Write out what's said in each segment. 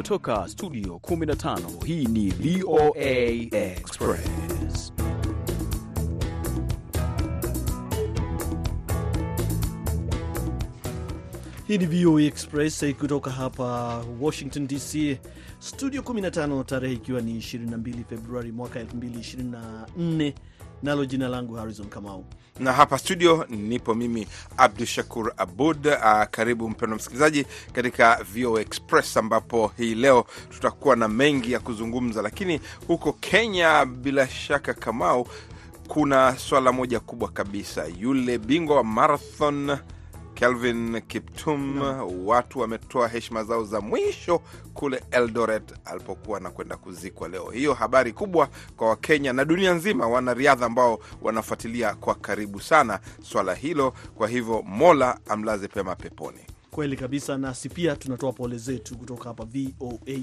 kutoka studio 15 hii ni VOA Express. Hii ni VOA Express kutoka hapa Washington DC, studio 15, tarehe ikiwa ni 22 Februari mwaka 2024, nalo jina langu Harrison Kamau na hapa studio nipo mimi Abdu Shakur Abud. Uh, karibu mpendwa msikilizaji katika VOA Express ambapo hii leo tutakuwa na mengi ya kuzungumza, lakini huko Kenya bila shaka Kamau, kuna swala moja kubwa kabisa, yule bingwa wa marathon Kelvin Kiptum no. Watu wametoa heshima zao za mwisho kule Eldoret alipokuwa anakwenda kuzikwa leo. Hiyo habari kubwa kwa Wakenya na dunia nzima, wanariadha ambao wanafuatilia kwa karibu sana swala hilo. Kwa hivyo Mola amlaze pema peponi. Kweli kabisa, nasi pia tunatoa pole zetu kutoka hapa VOA.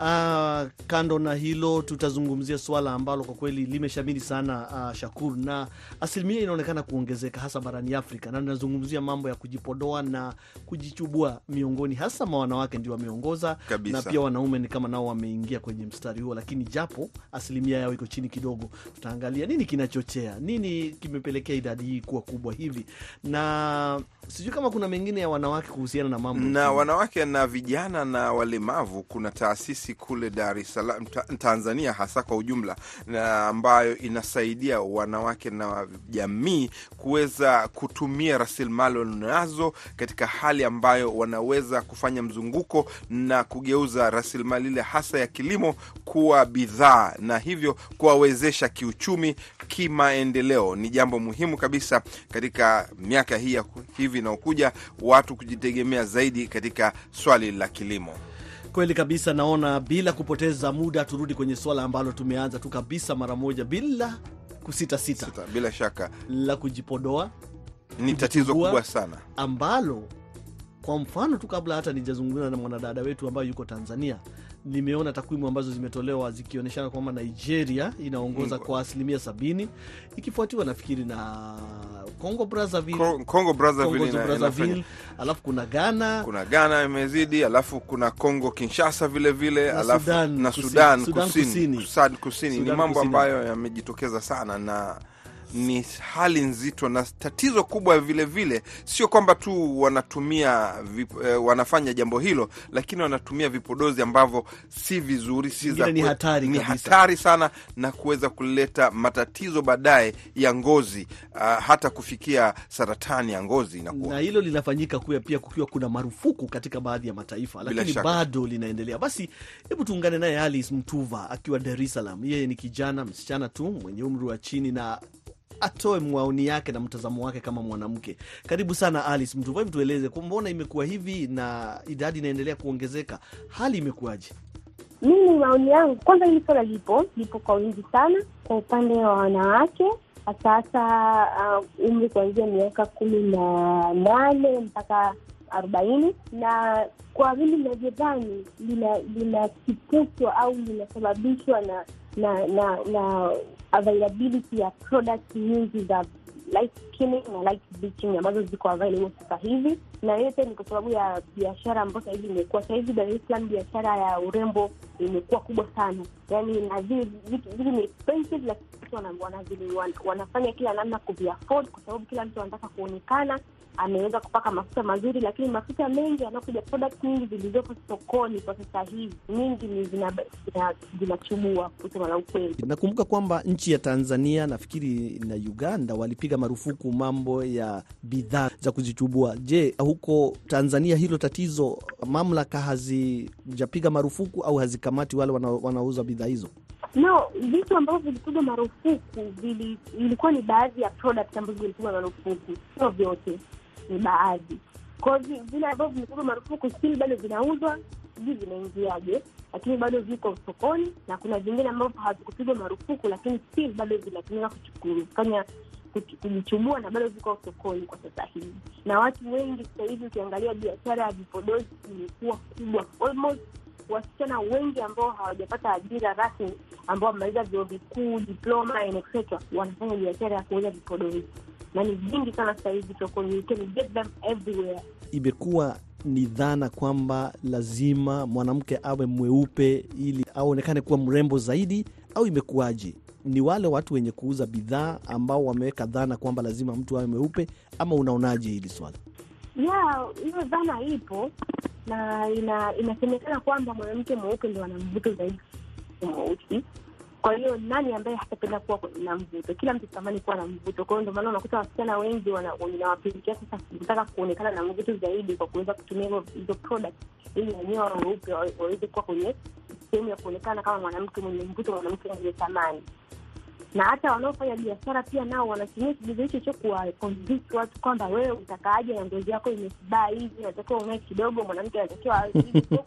Uh, kando na hilo, tutazungumzia swala ambalo kwa kweli limeshamiri sana uh, Shakur, na asilimia inaonekana kuongezeka hasa barani Afrika, na ninazungumzia mambo ya kujipodoa na kujichubua miongoni, hasa ma wanawake ndio wameongoza na pia wanaume ni kama nao wameingia kwenye mstari huo, lakini japo asilimia yao iko chini kidogo. Tutaangalia nini kinachochea, nini kimepelekea idadi hii kuwa kubwa hivi, na sijui kama kuna mengine ya wanawake kuhusiana na mambo na wanawake na vijana na walemavu. Kuna taasisi kule Dar es Salaam, Tanzania hasa kwa ujumla, na ambayo inasaidia wanawake na jamii kuweza kutumia rasilimali wanazo katika hali ambayo wanaweza kufanya mzunguko na kugeuza rasilimali ile hasa ya kilimo kuwa bidhaa na hivyo kuwawezesha kiuchumi, kimaendeleo. Ni jambo muhimu kabisa katika miaka hii ya hivi inaokuja watu kujitegemea zaidi katika swali la kilimo. Kweli kabisa. Naona bila kupoteza muda, turudi kwenye swala ambalo tumeanza tu kabisa mara moja bila kusitasita. Sita, bila shaka la kujipodoa ni tatizo kubwa sana ambalo kwa mfano tu, kabla hata nijazungumza na mwanadada wetu ambayo yuko Tanzania, nimeona takwimu ambazo zimetolewa zikionyeshana kwamba Nigeria inaongoza mm, kwa asilimia sabini ikifuatiwa nafikiri na Congo Brazzaville, Congo Brazzaville, alafu kuna Ghana, kuna Ghana imezidi, alafu kuna Congo Kinshasa vile vile, na alafu Sudan, na kusini, Sudan Sudan kusini, kusini. Sudan kusini. Ni mambo ambayo yamejitokeza sana na ni hali nzito na tatizo kubwa vilevile vile, sio kwamba tu wanatumia vip, eh, wanafanya jambo hilo, lakini wanatumia vipodozi ambavyo si vizuri, si za ni hatari ni hatari sana na kuweza kuleta matatizo baadaye ya ngozi, uh, hata kufikia saratani ya ngozi inakuwa na hilo linafanyika kuya pia kukiwa kuna marufuku katika baadhi ya mataifa, lakini bado linaendelea. Basi hebu tuungane naye Alice Mtuva akiwa Dar es Salaam. Yeye ni kijana msichana tu mwenye umri wa chini na atoe maoni yake na mtazamo wake kama mwanamke. Karibu sana Alice Mtuva, tueleze mbona imekuwa hivi na idadi inaendelea kuongezeka, hali imekuwaje? Mimi maoni yangu, kwanza hili swala lipo lipo kwa wingi sana kwa upande wa wanawake, hasa uh, umri kuanzia miaka kumi na nane mpaka arobaini na kwa vile linavyodhani lina au linasababishwa na na na na availability ya products nyingi za light skinning na light bleaching ambazo ziko available sasa hivi, na yote ni kwa sababu ya biashara ambayo sasa hivi imekuwa. Sasa hivi Dar es Salaam, biashara ya urembo imekuwa kubwa sana, yani na vitu ni expensive, lakini watu wanafanya kila namna kuviafford kwa sababu kila mtu anataka kuonekana ameweza kupaka mafuta mazuri, lakini mafuta mengi yanakuja, products nyingi zilizopo sokoni kwa sasa hivi nyingi ni zina- zina- zinachubua, kusema la ukweli. Nakumbuka kwamba nchi ya Tanzania nafikiri na Uganda walipiga marufuku mambo ya bidhaa za kuzichubua. Je, huko Tanzania hilo tatizo mamlaka hazijapiga marufuku au hazikamati wale wana- wanaouza bidhaa hizo? No, vitu ambavyo vilipigwa marufuku vili, ilikuwa ni baadhi ya products ambazo vilipigwa marufuku, sio vyote, ni baadhi. Kwa hiyo vi- vile ambavyo vimepigwa marufuku still bado vinauzwa, sijui vinaingiaje, lakini bado viko sokoni, na kuna vingine ambavyo havikupigwa marufuku, lakini still bado vinatumika kufanya kujichubua na bado viko sokoni kwa sasa hivi, na watu wengi sasa hivi ukiangalia biashara ya vipodozi imekuwa kubwa. Almost wasichana wengi ambao hawajapata ajira rasmi ambao wamemaliza vyuo vikuu diploma and etc wanafanya biashara ya kuuza vipodozi na ni vingi sana sasa hivi sokoni, you can get them everywhere. Imekuwa ni dhana kwamba lazima mwanamke awe mweupe ili aonekane kuwa mrembo zaidi, au imekuwaje? Ni wale watu wenye kuuza bidhaa ambao wameweka dhana kwamba lazima mtu awe mweupe, ama unaonaje hili swala? Yeah, hiyo dhana ipo na ina inasemekana kwamba mwanamke mweupe ndo ana mvuto zaidi mweusi. Kwa hiyo nani ambaye hatapenda kuwa na mvuto? Kila mtu tamani kuwa na mvuto. Kwa hiyo ndio maana unakuta wasichana wengi inawapelekea sasa kutaka kuonekana na mvuto zaidi kwa kuweza kutumia hizo product ili wenyewe weupe waweze kuwa kwenye sehemu ya kuonekana kama mwanamke mwenye mvuto, mwanamke mwenye thamani na hata wanaofanya biashara pia nao wanatumia kigezo hicho cho kuwakonvinsi watu kwamba wewe utakaaje na ngozi yako imesibaa hivi, unatakiwa unae kidogo, mwanamke anatakiwa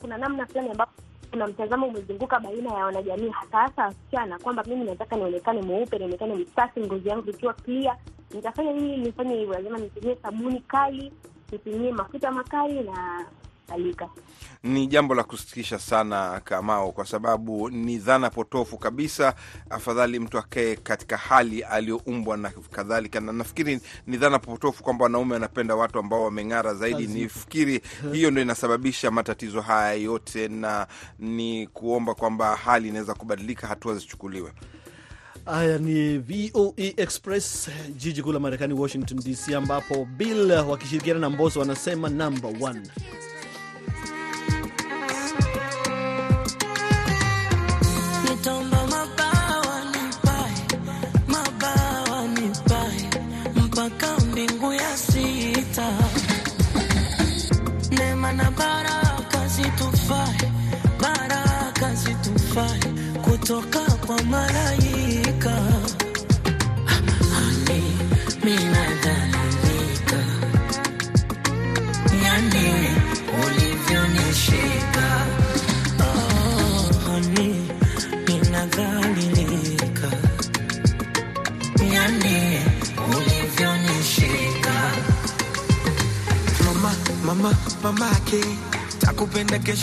kuna namna fulani ambapo kuna mtazamo umezunguka baina ya wanajamii, hasa hasa wasichana, kwamba mimi nataka nionekane mweupe, nionekane msafi, ngozi yangu ikiwa clear. Nitafanya nini? Nifanye hivyo, lazima nitumie sabuni kali, nitumie mafuta makali na kadhalika. Ni jambo la kusikitisha sana Kamao, kwa sababu ni dhana potofu kabisa. Afadhali mtu akae katika hali aliyoumbwa na kadhalika, na nafikiri ni dhana potofu kwamba wanaume wanapenda watu ambao wameng'ara zaidi. Nifikiri hiyo ndo inasababisha matatizo haya yote, na ni kuomba kwamba hali inaweza kubadilika, hatua zichukuliwe. Haya ni VOA Express, jiji kuu la Marekani, Washington DC, ambapo Bill wakishirikiana na Mbosso wanasema number one.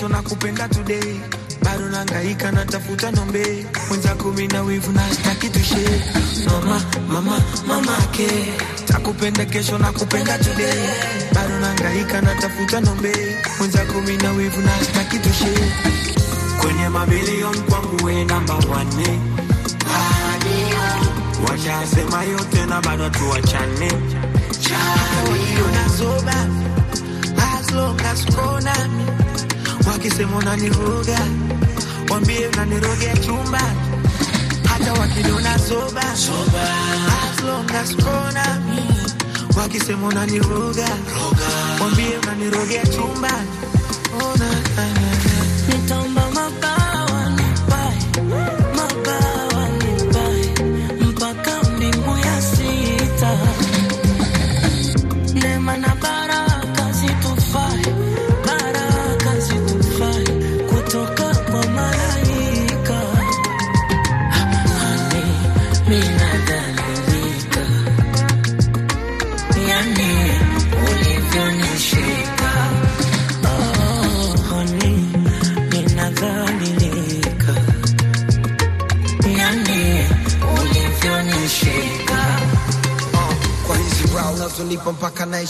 Kesho na kupenda today. Bado nangaika natafuta nombe. Mwenzako mina wivu na staki tushe mama mama mamake. Takupenda kesho na kupenda today. Bado nangaika natafuta nombe. Mwenzako mina wivu na staki tushe kwenye mabilioni kwangu we namba wane washasema yote na bado tuwachane nazoba as long as uko nami wakisema unaniroga wambie unanirogea chumba. Hata wakiniona zoba as long as kona. wakisema unaniroga wambie unanirogea chumba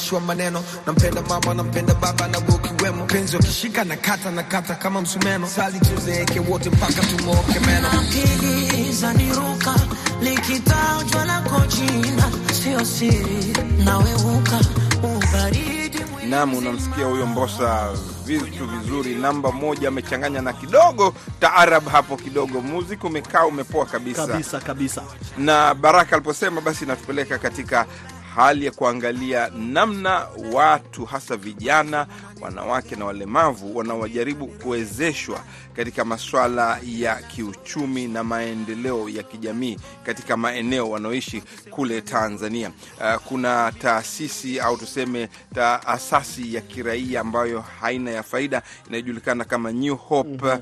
mpaka naishiwa maneno. Nampenda mama nampenda baba na ukiwemo. Penzi wakishika na kata na kata kama msumeno. Sali tuzeeke wote mpaka tumooke meno. Akili zaniruka likitajwa lako jina, sio siri, naweuka ubaridi mwili Nam, unamsikia huyo Mbosa, vitu vizuri. Namba moja amechanganya na kidogo taarab hapo, kidogo. Muziki umekaa umepoa kabisa, Kabisa kabisa. na Baraka aliposema basi inatupeleka katika hali ya kuangalia namna watu hasa vijana, wanawake na walemavu wanaojaribu kuwezeshwa katika masuala ya kiuchumi na maendeleo ya kijamii katika maeneo wanaoishi kule Tanzania. Uh, kuna taasisi au tuseme taasasi ya kiraia ambayo haina ya faida inayojulikana kama New Hope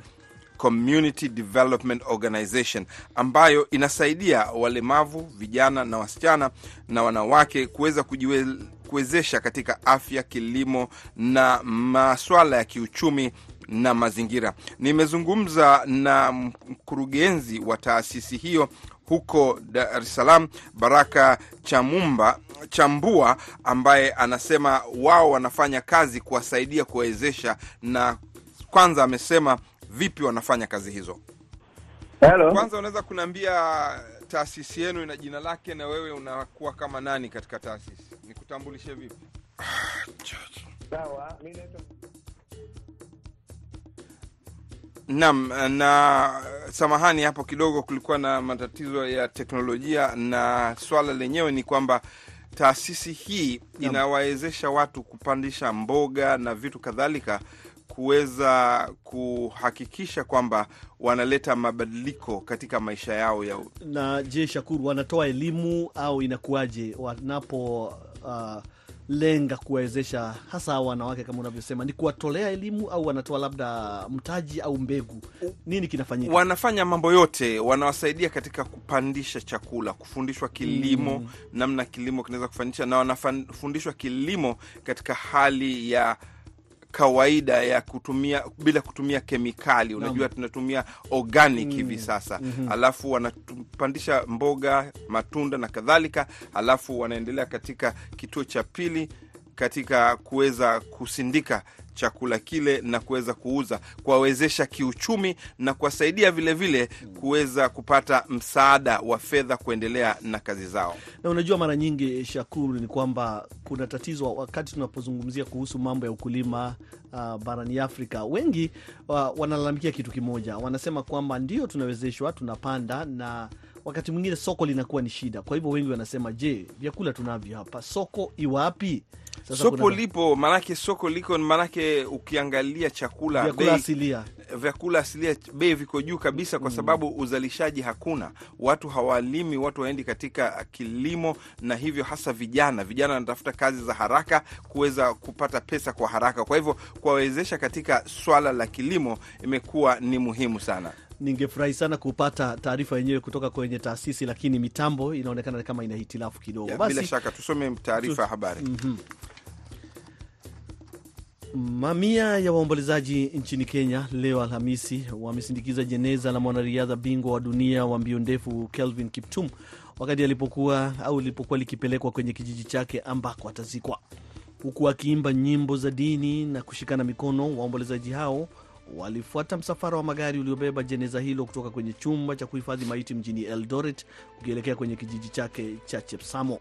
Community Development Organization ambayo inasaidia walemavu, vijana na wasichana na wanawake kuweza kujiwezesha katika afya, kilimo na maswala ya kiuchumi na mazingira. Nimezungumza na mkurugenzi wa taasisi hiyo huko Dar es Salaam, Baraka Chamumba Chambua, ambaye anasema wao wanafanya kazi kuwasaidia kuwawezesha, na kwanza amesema vipi wanafanya kazi hizo. Hello. Kwanza unaweza kuniambia taasisi yenu ina jina lake na wewe unakuwa kama nani katika taasisi? Nikutambulishe vipi? Sawa, mimi naitwa Naam, na samahani, hapo kidogo kulikuwa na matatizo ya teknolojia, na swala lenyewe ni kwamba taasisi hii inawawezesha watu kupandisha mboga na vitu kadhalika kuweza kuhakikisha kwamba wanaleta mabadiliko katika maisha yao ya Na je, Shakuru, wanatoa elimu au inakuwaje wanapo uh, lenga kuwawezesha hasa wanawake kama unavyosema, ni kuwatolea elimu au wanatoa labda mtaji au mbegu? Nini kinafanyika? wanafanya mambo yote, wanawasaidia katika kupandisha chakula, kufundishwa kilimo Mm. namna kilimo kinaweza kufanyisha, na wanafundishwa kilimo katika hali ya kawaida ya kutumia bila kutumia kemikali. Unajua tunatumia organic hivi sasa, alafu wanapandisha mboga, matunda na kadhalika, alafu wanaendelea katika kituo cha pili katika kuweza kusindika chakula kile na kuweza kuuza, kuwawezesha kiuchumi na kuwasaidia vilevile kuweza kupata msaada wa fedha kuendelea na kazi zao. na unajua mara nyingi Shakuru, ni kwamba kuna tatizo wakati tunapozungumzia kuhusu mambo ya ukulima uh, barani Afrika. Wengi uh, wanalalamikia kitu kimoja, wanasema kwamba ndio tunawezeshwa, tunapanda na wakati mwingine soko linakuwa ni shida. Kwa hivyo wengi wanasema, je, vyakula tunavyo hapa, soko iwapi? Sasa Soko kuna lipo, maanake soko liko, maanake ukiangalia chakula vyakula bei asilia vyakula asilia bei viko juu kabisa, kwa sababu uzalishaji hakuna, watu hawalimi, watu waendi katika kilimo, na hivyo hasa vijana vijana wanatafuta kazi za haraka kuweza kupata pesa kwa haraka. Kwa hivyo kuwawezesha katika swala la kilimo imekuwa ni muhimu sana. Ningefurahi sana kupata taarifa yenyewe kutoka kwenye taasisi, lakini mitambo inaonekana kama ina hitilafu kidogo. Basi bila shaka tusome taarifa ya habari. Mamia ya waombolezaji nchini Kenya leo Alhamisi wamesindikiza jeneza la mwanariadha bingwa wa dunia wa mbio ndefu Kelvin Kiptum wakati alipokuwa au lilipokuwa likipelekwa kwenye kijiji chake ambako atazikwa, huku akiimba nyimbo za dini na kushikana mikono. Waombolezaji hao walifuata msafara wa magari uliobeba jeneza hilo kutoka kwenye chumba cha kuhifadhi maiti mjini Eldoret kukielekea kwenye kijiji chake cha Chepsamo.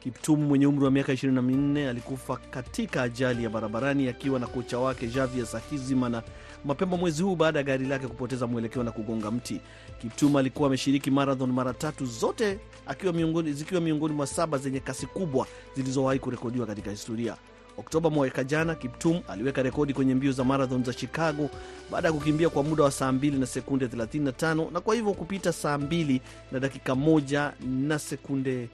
Kiptum mwenye umri wa miaka 24 alikufa katika ajali ya barabarani akiwa na kocha wake Javier Sakizimana mapema mwezi huu baada ya gari lake kupoteza mwelekeo na kugonga mti. Kiptum alikuwa ameshiriki marathon mara tatu zote akiwa miongoni, zikiwa miongoni mwa saba zenye kasi kubwa zilizowahi kurekodiwa katika historia. Oktoba mwaka jana, Kiptum aliweka rekodi kwenye mbio za marathon za Chicago baada ya kukimbia kwa muda wa saa 2 na sekunde 35 na kwa hivyo kupita saa 2 na dakika 1 na sekunde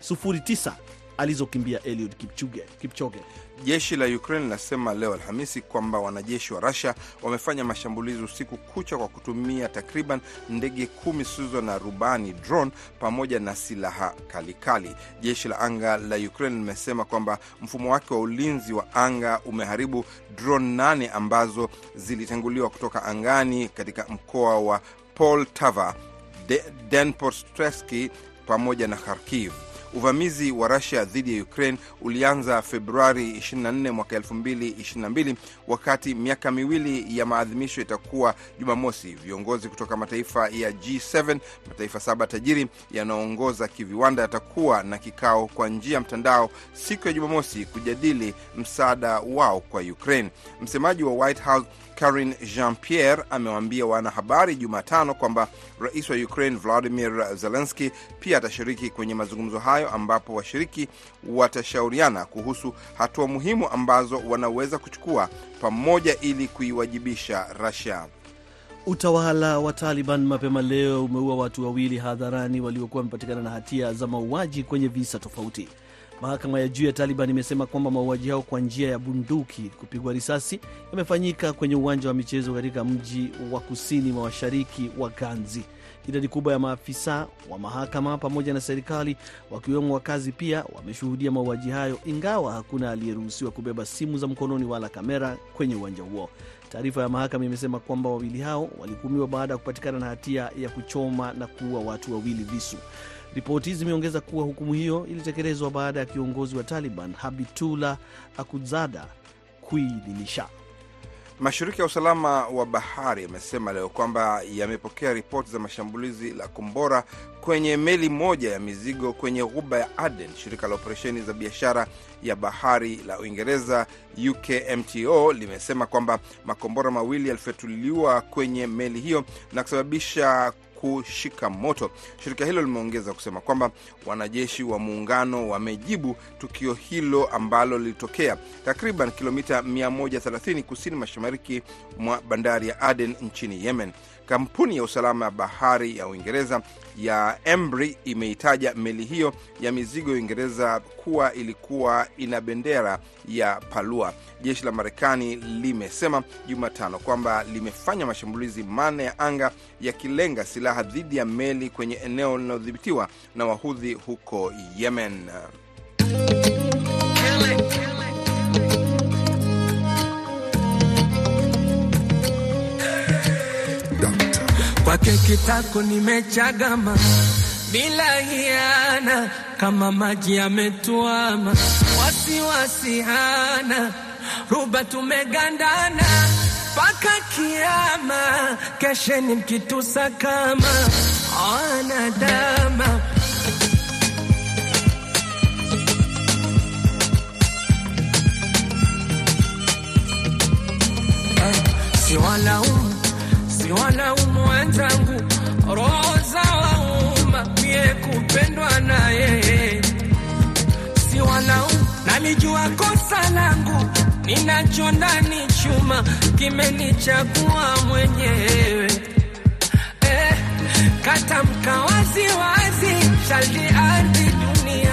09 alizokimbia Eliud Kipchoge. Kipchoge. Jeshi la Ukraine linasema leo Alhamisi kwamba wanajeshi wa Russia wamefanya mashambulizi usiku kucha kwa kutumia takriban ndege kumi zisizo na rubani drone, pamoja na silaha kalikali. Jeshi la anga la Ukraine limesema kwamba mfumo wake wa ulinzi wa anga umeharibu drone nane ambazo zilitenguliwa kutoka angani katika mkoa wa Poltava, Dnipropetrovsk pamoja na Kharkiv. Uvamizi wa Rusia dhidi ya Ukraine ulianza Februari 24 mwaka 2022 wakati miaka miwili ya maadhimisho itakuwa Jumamosi. Viongozi kutoka mataifa ya G7, mataifa saba tajiri yanayoongoza kiviwanda, yatakuwa na kikao kwa njia ya mtandao siku ya Jumamosi kujadili msaada wao kwa Ukraine. Msemaji wa White House Karine Jean Pierre amewaambia wanahabari Jumatano kwamba rais wa Ukraine Vladimir Zelenski pia atashiriki kwenye mazungumzo hayo, ambapo washiriki watashauriana kuhusu hatua muhimu ambazo wanaweza kuchukua pamoja ili kuiwajibisha Russia. Utawala wa Taliban mapema leo umeua watu wawili hadharani waliokuwa wamepatikana na hatia za mauaji kwenye visa tofauti. Mahakama ya juu ya Taliban imesema kwamba mauaji hao kwa njia ya bunduki kupigwa risasi yamefanyika kwenye uwanja wa michezo katika mji wa kusini mwa mashariki wa Ganzi. Idadi kubwa ya maafisa wa mahakama pamoja na serikali, wakiwemo wakazi, pia wameshuhudia mauaji hayo, ingawa hakuna aliyeruhusiwa kubeba simu za mkononi wala kamera kwenye uwanja huo. Taarifa ya mahakama imesema kwamba wawili hao walihukumiwa baada ya kupatikana na hatia ya kuchoma na kuua watu wawili visu. Ripoti zimeongeza kuwa hukumu hiyo ilitekelezwa baada ya kiongozi wa Taliban Habitullah Akhundzada kuidhinisha. Mashirika ya usalama wa bahari yamesema leo kwamba yamepokea ripoti za mashambulizi la kombora kwenye meli moja ya mizigo kwenye ghuba ya Aden. Shirika la operesheni za biashara ya bahari la Uingereza UKMTO limesema kwamba makombora mawili yalifyatuliwa kwenye meli hiyo na kusababisha kushika moto. Shirika hilo limeongeza kusema kwamba wanajeshi wa muungano wamejibu tukio hilo ambalo lilitokea takriban kilomita 130 kusini mashariki mwa bandari ya Aden nchini Yemen. Kampuni ya usalama ya bahari ya Uingereza ya Embry imeitaja meli hiyo ya mizigo ya Uingereza kuwa ilikuwa ina bendera ya Palua. Jeshi la Marekani limesema Jumatano kwamba limefanya mashambulizi manne ya anga yakilenga silaha dhidi ya meli kwenye eneo linalodhibitiwa na Wahudhi huko Yemen. Kwake kitako nimechagama. Bila hiana, kama maji yametuama, wasiwasi hana, ruba tumegandana. Mpaka kiama, kesheni mkitusa kama wanadama siwalaumu siwalaumu wenzangu, roho za wauma, mie kupendwa na yeye siwalaumu, nalijua kosa langu, ninacho ndani chuma kimenichagua mwenyewe. Eh, kata mkawazi wazi shaldi ardhi dunia,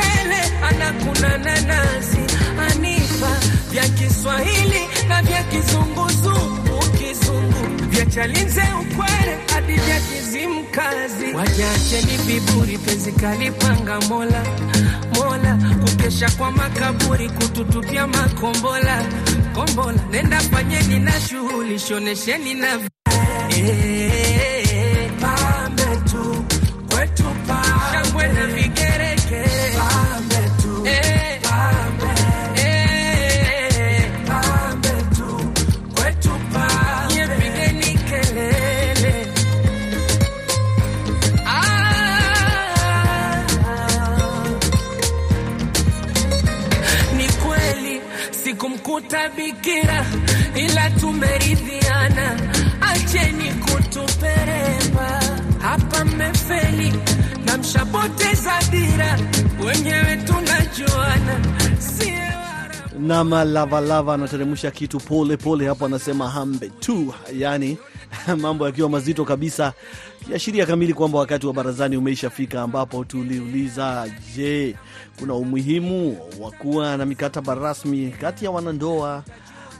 mchele anakuna nanasi anipa vya Kiswahili na vya kizunguzungu kizungu. Vya chalinze ukwere hadi vya kizimkazi. Wajacheni viburi penzi kalipanga mola. Mola kukesha kwa makaburi kututupia makombola. Kombola nenda fanyeni na shughuli shonesheni na Eh, Nam Lavalava anateremsha kitu pole pole hapo, anasema hambe tu, yani mambo yakiwa mazito kabisa, kiashiria kamili kwamba wakati wa barazani umeishafika, ambapo tuliuliza, je, kuna umuhimu wa kuwa na mikataba rasmi kati ya wanandoa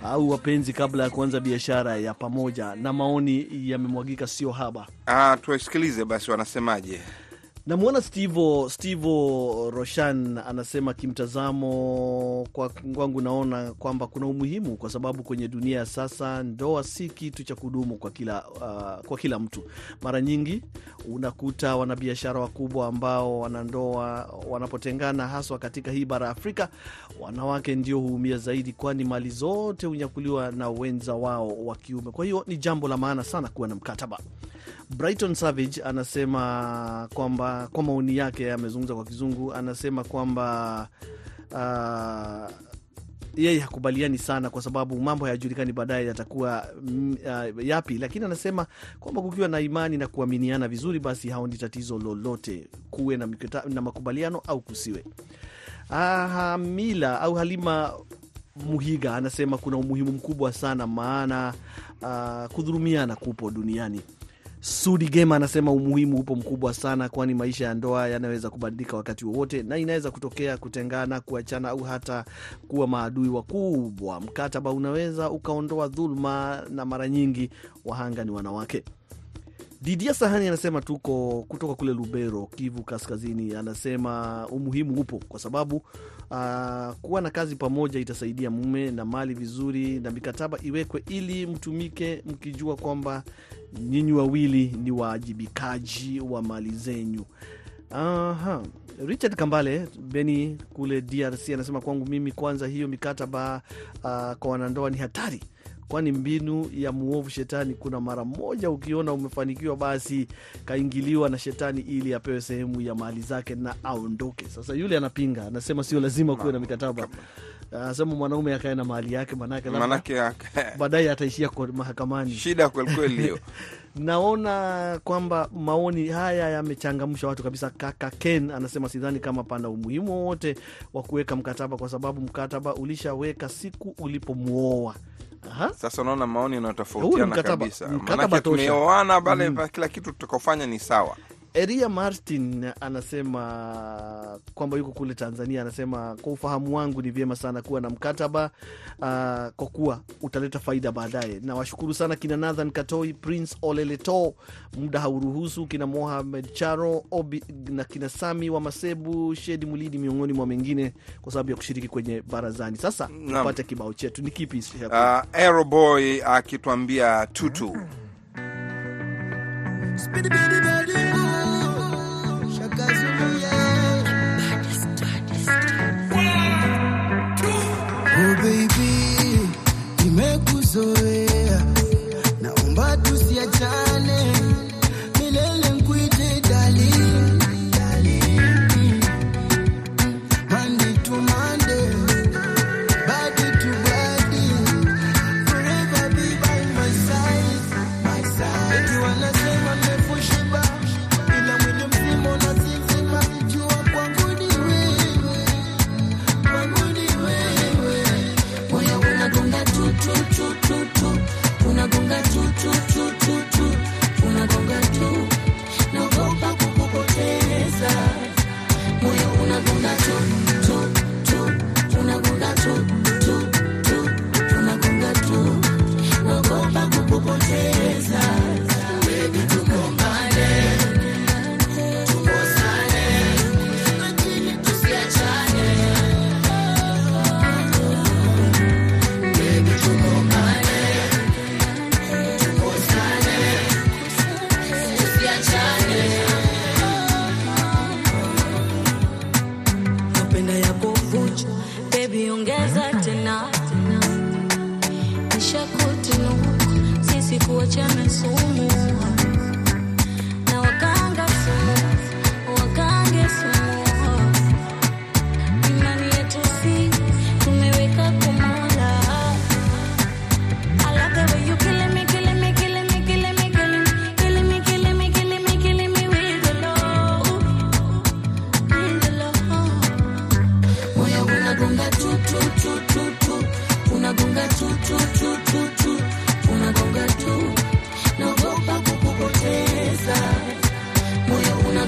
au wapenzi kabla ya kuanza biashara ya pamoja? Na maoni yamemwagika sio haba. Ah, tuwasikilize basi wanasemaje. Namwona Stivo Stivo Roshan anasema kimtazamo kwa kwangu, naona kwamba kuna umuhimu kwa sababu kwenye dunia ya sasa ndoa si kitu cha kudumu kwa kila, uh, kwa kila mtu. Mara nyingi unakuta wanabiashara wakubwa ambao wanandoa wanapotengana, haswa katika hii bara ya Afrika, wanawake ndio huumia zaidi, kwani mali zote hunyakuliwa na wenza wao wa kiume. Kwa hiyo ni jambo la maana sana kuwa na mkataba. Brighton Savage anasema kwamba kwa maoni yake, amezungumza kwa Kizungu, anasema kwamba uh, yeye hakubaliani sana kwa sababu mambo hayajulikani baadaye yatakuwa mm, uh, yapi, lakini anasema kwamba kukiwa na imani na kuaminiana vizuri, basi haoni tatizo lolote, kuwe na, mikita, na makubaliano au kusiwe. Hamila au Halima Muhiga anasema kuna umuhimu mkubwa sana, maana uh, kudhurumiana kupo duniani. Sudi Gema anasema umuhimu upo mkubwa sana, kwani maisha ya ndoa yanaweza kubadilika wakati wowote, na inaweza kutokea kutengana, kuachana, au hata kuwa maadui wakubwa. Mkataba unaweza ukaondoa dhuluma, na mara nyingi wahanga ni wanawake. Didia Sahani anasema tuko kutoka kule Lubero, Kivu Kaskazini. Anasema umuhimu upo kwa sababu uh, kuwa na kazi pamoja itasaidia mume na mali vizuri, na mikataba iwekwe ili mtumike mkijua kwamba nyinyi wawili ni waajibikaji wa mali zenyu. Aha. Richard Kambale Beni kule DRC anasema kwangu mimi, kwanza hiyo mikataba uh, kwa wanandoa ni hatari kwani mbinu ya muovu shetani, kuna mara moja ukiona umefanikiwa, basi kaingiliwa na shetani ili apewe sehemu ya mali zake na aondoke. Sasa yule anapinga, anasema sio lazima kuwe na mikataba. Anasema mwanaume akae na mali yake, manake Manake baadaye ataishia kwa mahakamani. shida kwelikweli hiyo. Naona kwamba maoni haya yamechangamsha watu kabisa. Kaka Ken anasema sidhani kama pana umuhimu wowote wa kuweka mkataba, kwa sababu mkataba ulishaweka siku ulipomwoa. Aha. Sasa unaona maoni Huu ni yanayotofautiana mkataba- kabisa, maanake tumeoana pale, kila kitu tutakofanya ni sawa. Eria Martin anasema kwamba yuko kule Tanzania. Anasema kwa ufahamu wangu ni vyema sana kuwa na mkataba uh, kwa kuwa utaleta faida baadaye. Nawashukuru sana kina Nathan Katoi, Prince Oleleto, muda hauruhusu, kina Mohamed Charo Obi na kina Sami wa Masebu, Shedi Mulidi, miongoni mwa mengine, kwa sababu ya kushiriki kwenye barazani. Sasa tupate kibao chetu, ni kipi? Uh, Aeroboy akituambia tutu Oh baby,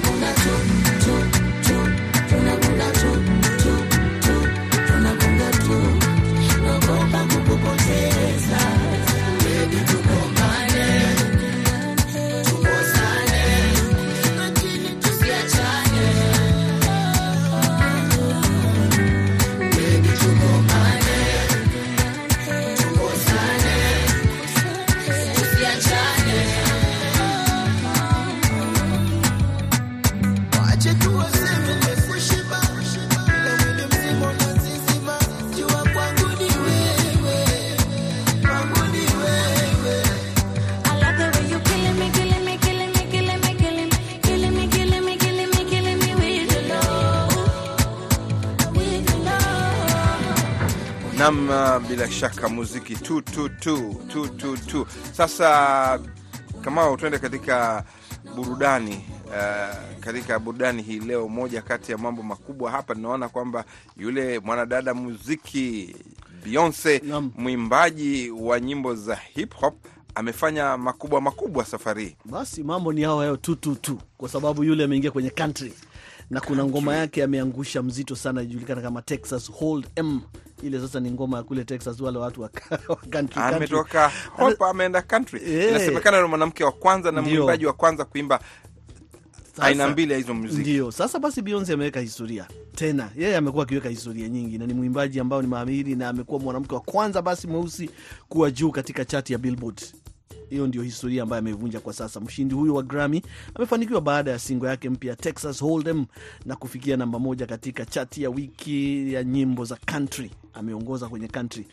hakuna tu bila shaka muziki tu tu tu tu tu tu. Sasa kama tuende katika burudani uh, katika burudani hii leo, moja kati ya mambo makubwa hapa, tunaona kwamba yule mwanadada muziki Beyonce, mwimbaji wa nyimbo za hip hop, amefanya makubwa makubwa safari hii. Basi mambo ni hao hayo tu tu tu, kwa sababu yule ameingia kwenye country na kuna ngoma yake ameangusha mzito sana, ijulikana kama Texas Hold'em. Ile sasa ni ngoma ya kule Texas, wale watu wa wa country, country. Ametoka hop ameenda country. Eh. Inasemekana ni mwanamke wa kwanza na mwimbaji wa kwanza kuimba aina mbili ya hizo muziki. Ndio sasa basi, Beyonce ameweka historia tena. Yeye amekuwa akiweka historia nyingi na ni mwimbaji ambao ni mahiri na amekuwa mwanamke wa kwanza basi mweusi kuwa juu katika chati ya Billboard. Hiyo ndio historia ambayo amevunja kwa sasa. Mshindi huyo wa Grammy amefanikiwa baada ya singo yake mpya Texas Hold'em na kufikia namba moja katika chati ya wiki ya nyimbo za country. Ameongoza kwenye country.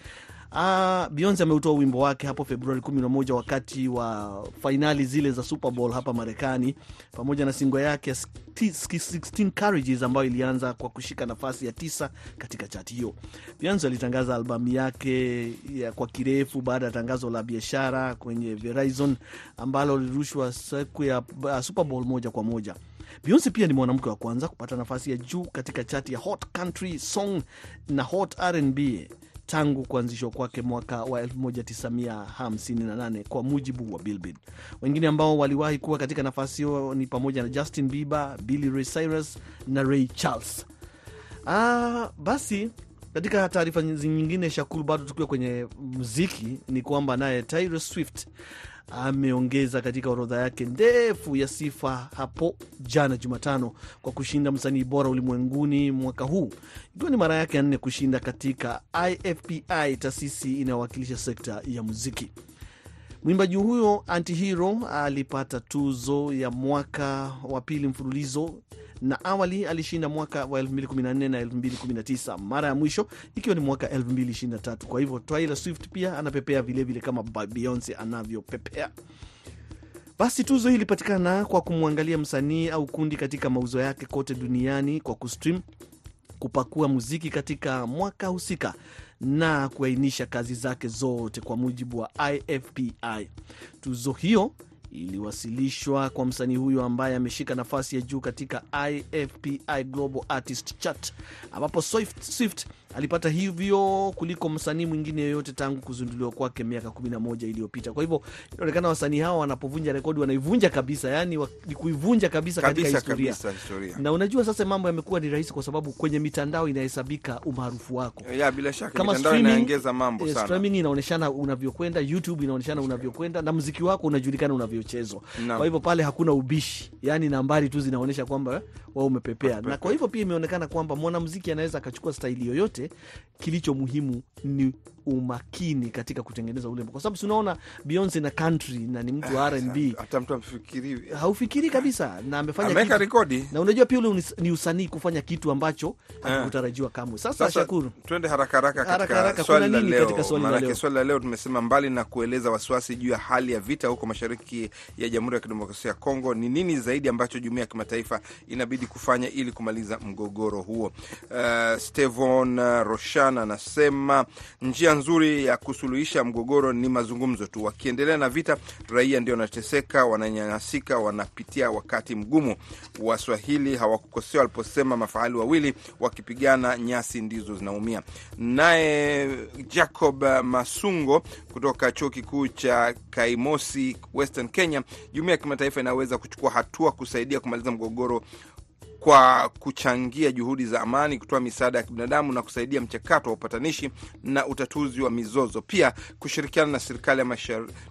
Ah, Beyonce ameutoa wimbo wake hapo Februari 11 wakati wa fainali zile za Super Bowl hapa Marekani, pamoja na singo yake ya 16 Carriages ambayo ilianza kwa kushika nafasi ya tisa katika chati hiyo. Beyonce alitangaza albamu yake ya kwa kirefu baada ya tangazo la biashara kwenye Verizon ambalo lilirushwa siku ya uh, Super Bowl moja kwa moja. Beyonce pia ni mwanamke wa kwanza kupata nafasi ya juu katika chati ya Hot Country Song na Hot R&B tangu kuanzishwa kwake mwaka wa 1958 kwa mujibu wa Billboard. Wengine ambao waliwahi kuwa katika nafasi hiyo ni pamoja na Justin Bieber, Billy Ray Cyrus na Ray Charles. Ah, basi katika taarifa nyingine, Shakuru, bado tukiwa kwenye muziki, ni kwamba naye Taylor Swift ameongeza katika orodha yake ndefu ya sifa hapo jana Jumatano kwa kushinda msanii bora ulimwenguni mwaka huu, ikiwa ni mara yake ya nne kushinda katika IFPI, taasisi inayowakilisha sekta ya muziki. Mwimbaji huyo Antihero alipata tuzo ya mwaka wa pili mfululizo na awali alishinda mwaka wa 2014 na 2019, mara ya mwisho ikiwa ni mwaka 2023. Kwa hivyo Taylor Swift pia anapepea vilevile kama Beyonce anavyopepea. Basi tuzo hii ilipatikana kwa kumwangalia msanii au kundi katika mauzo yake kote duniani kwa kustream, kupakua muziki katika mwaka husika na kuainisha kazi zake zote kwa mujibu wa IFPI. Tuzo hiyo iliwasilishwa kwa msanii huyo ambaye ameshika nafasi ya juu katika IFPI Global Artist Chart, ambapo Swift, Swift alipata hivyo kuliko msanii mwingine yoyote tangu kuzinduliwa kwake miaka 11 iliyopita. Kwa hivyo inaonekana wasanii hawa wanapovunja rekodi wanaivunja kabisa, yani ni kuivunja kabisa, katika Kabisa historia kabisa historia. na unajua sasa mambo yamekuwa ni rahisi kwa sababu kwenye mitandao inahesabika umaarufu wako Ya, bila shaka kama mitandao inaongeza mambo eh, sana. streaming inaonyeshana unavyokwenda, YouTube inaonyeshana unavyokwenda, na muziki wako unajulikana unavyochezwa. Naam. Kwa hivyo pale hakuna ubishi, yani nambari tu zinaonyesha kwamba wao wewe umepepea. Na kwa hivyo pia imeonekana kwamba mwanamuziki anaweza akachukua staili yoyote, kilicho muhimu ni umakini katika kutengeneza ule, kwa sababu tunaona Beyonce na country na ni mtu wa R&B Hata mtu amfikiri haufikiri kabisa, na amefanya ameweka rekodi. na unajua pia ule ni usanii kufanya kitu ambacho Eh. hakutarajiwa kamwe. Sasa, Sasa Shakuru, twende haraka haraka Haraka katika haraka, swali la leo. katika swali la leo? swali la leo tumesema, mbali na kueleza wasiwasi juu ya hali ya vita huko mashariki ya Jamhuri ya Kidemokrasia ya Kongo, ni nini zaidi ambacho jumuiya ya kimataifa inabidi kufanya ili kumaliza mgogoro huo? Uh, Stevon Roshan anasema njia nzuri ya kusuluhisha mgogoro ni mazungumzo tu. Wakiendelea na vita, raia ndio wanateseka, wananyanyasika, wanapitia wakati mgumu. Waswahili hawakukosea waliposema mafahali wawili wakipigana nyasi ndizo zinaumia. Naye Jacob Masungo kutoka chuo kikuu cha Kaimosi, Western Kenya, jumuiya ya kimataifa inaweza kuchukua hatua kusaidia kumaliza mgogoro kwa kuchangia juhudi za amani, kutoa misaada ya kibinadamu na kusaidia mchakato wa upatanishi na utatuzi wa mizozo. Pia kushirikiana na serikali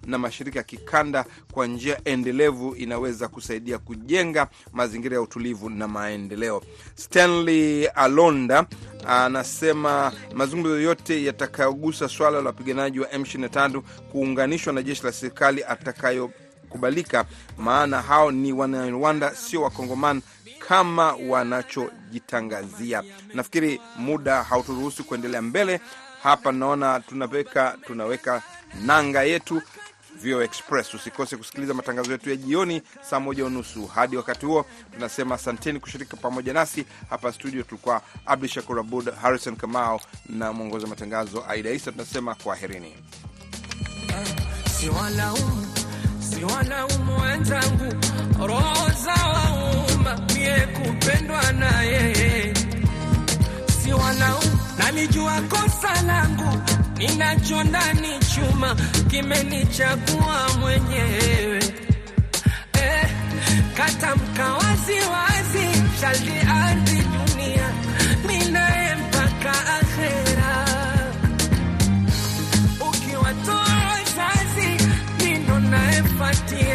na mashirika ya kikanda kwa njia endelevu inaweza kusaidia kujenga mazingira ya utulivu na maendeleo. Stanley Alonda anasema mazungumzo yoyote yatakayogusa swala la wapiganaji wa M23 kuunganishwa na jeshi la serikali atakayo kubalika maana hao ni Wanarwanda, sio Wakongomani kama wanachojitangazia. Nafikiri muda hauturuhusu kuendelea mbele hapa. Naona tunaweka tunaweka nanga yetu Vio Express. Usikose kusikiliza matangazo yetu ya jioni saa moja unusu. Hadi wakati huo, tunasema asanteni kushiriki pamoja nasi hapa studio. Tulikuwa Abdu Shakur Abud, Harrison Kamau na mwongozi wa matangazo Aida Isa. Tunasema kwaherini si wanaumu wenzangu, roho za wauma, mie kupendwa na yeye si walaumu. Nalijua kosa langu, ninacho ndani chuma, kimenichagua mwenyewe eh, katamka waziwazi, shaliardhi dunia mina party.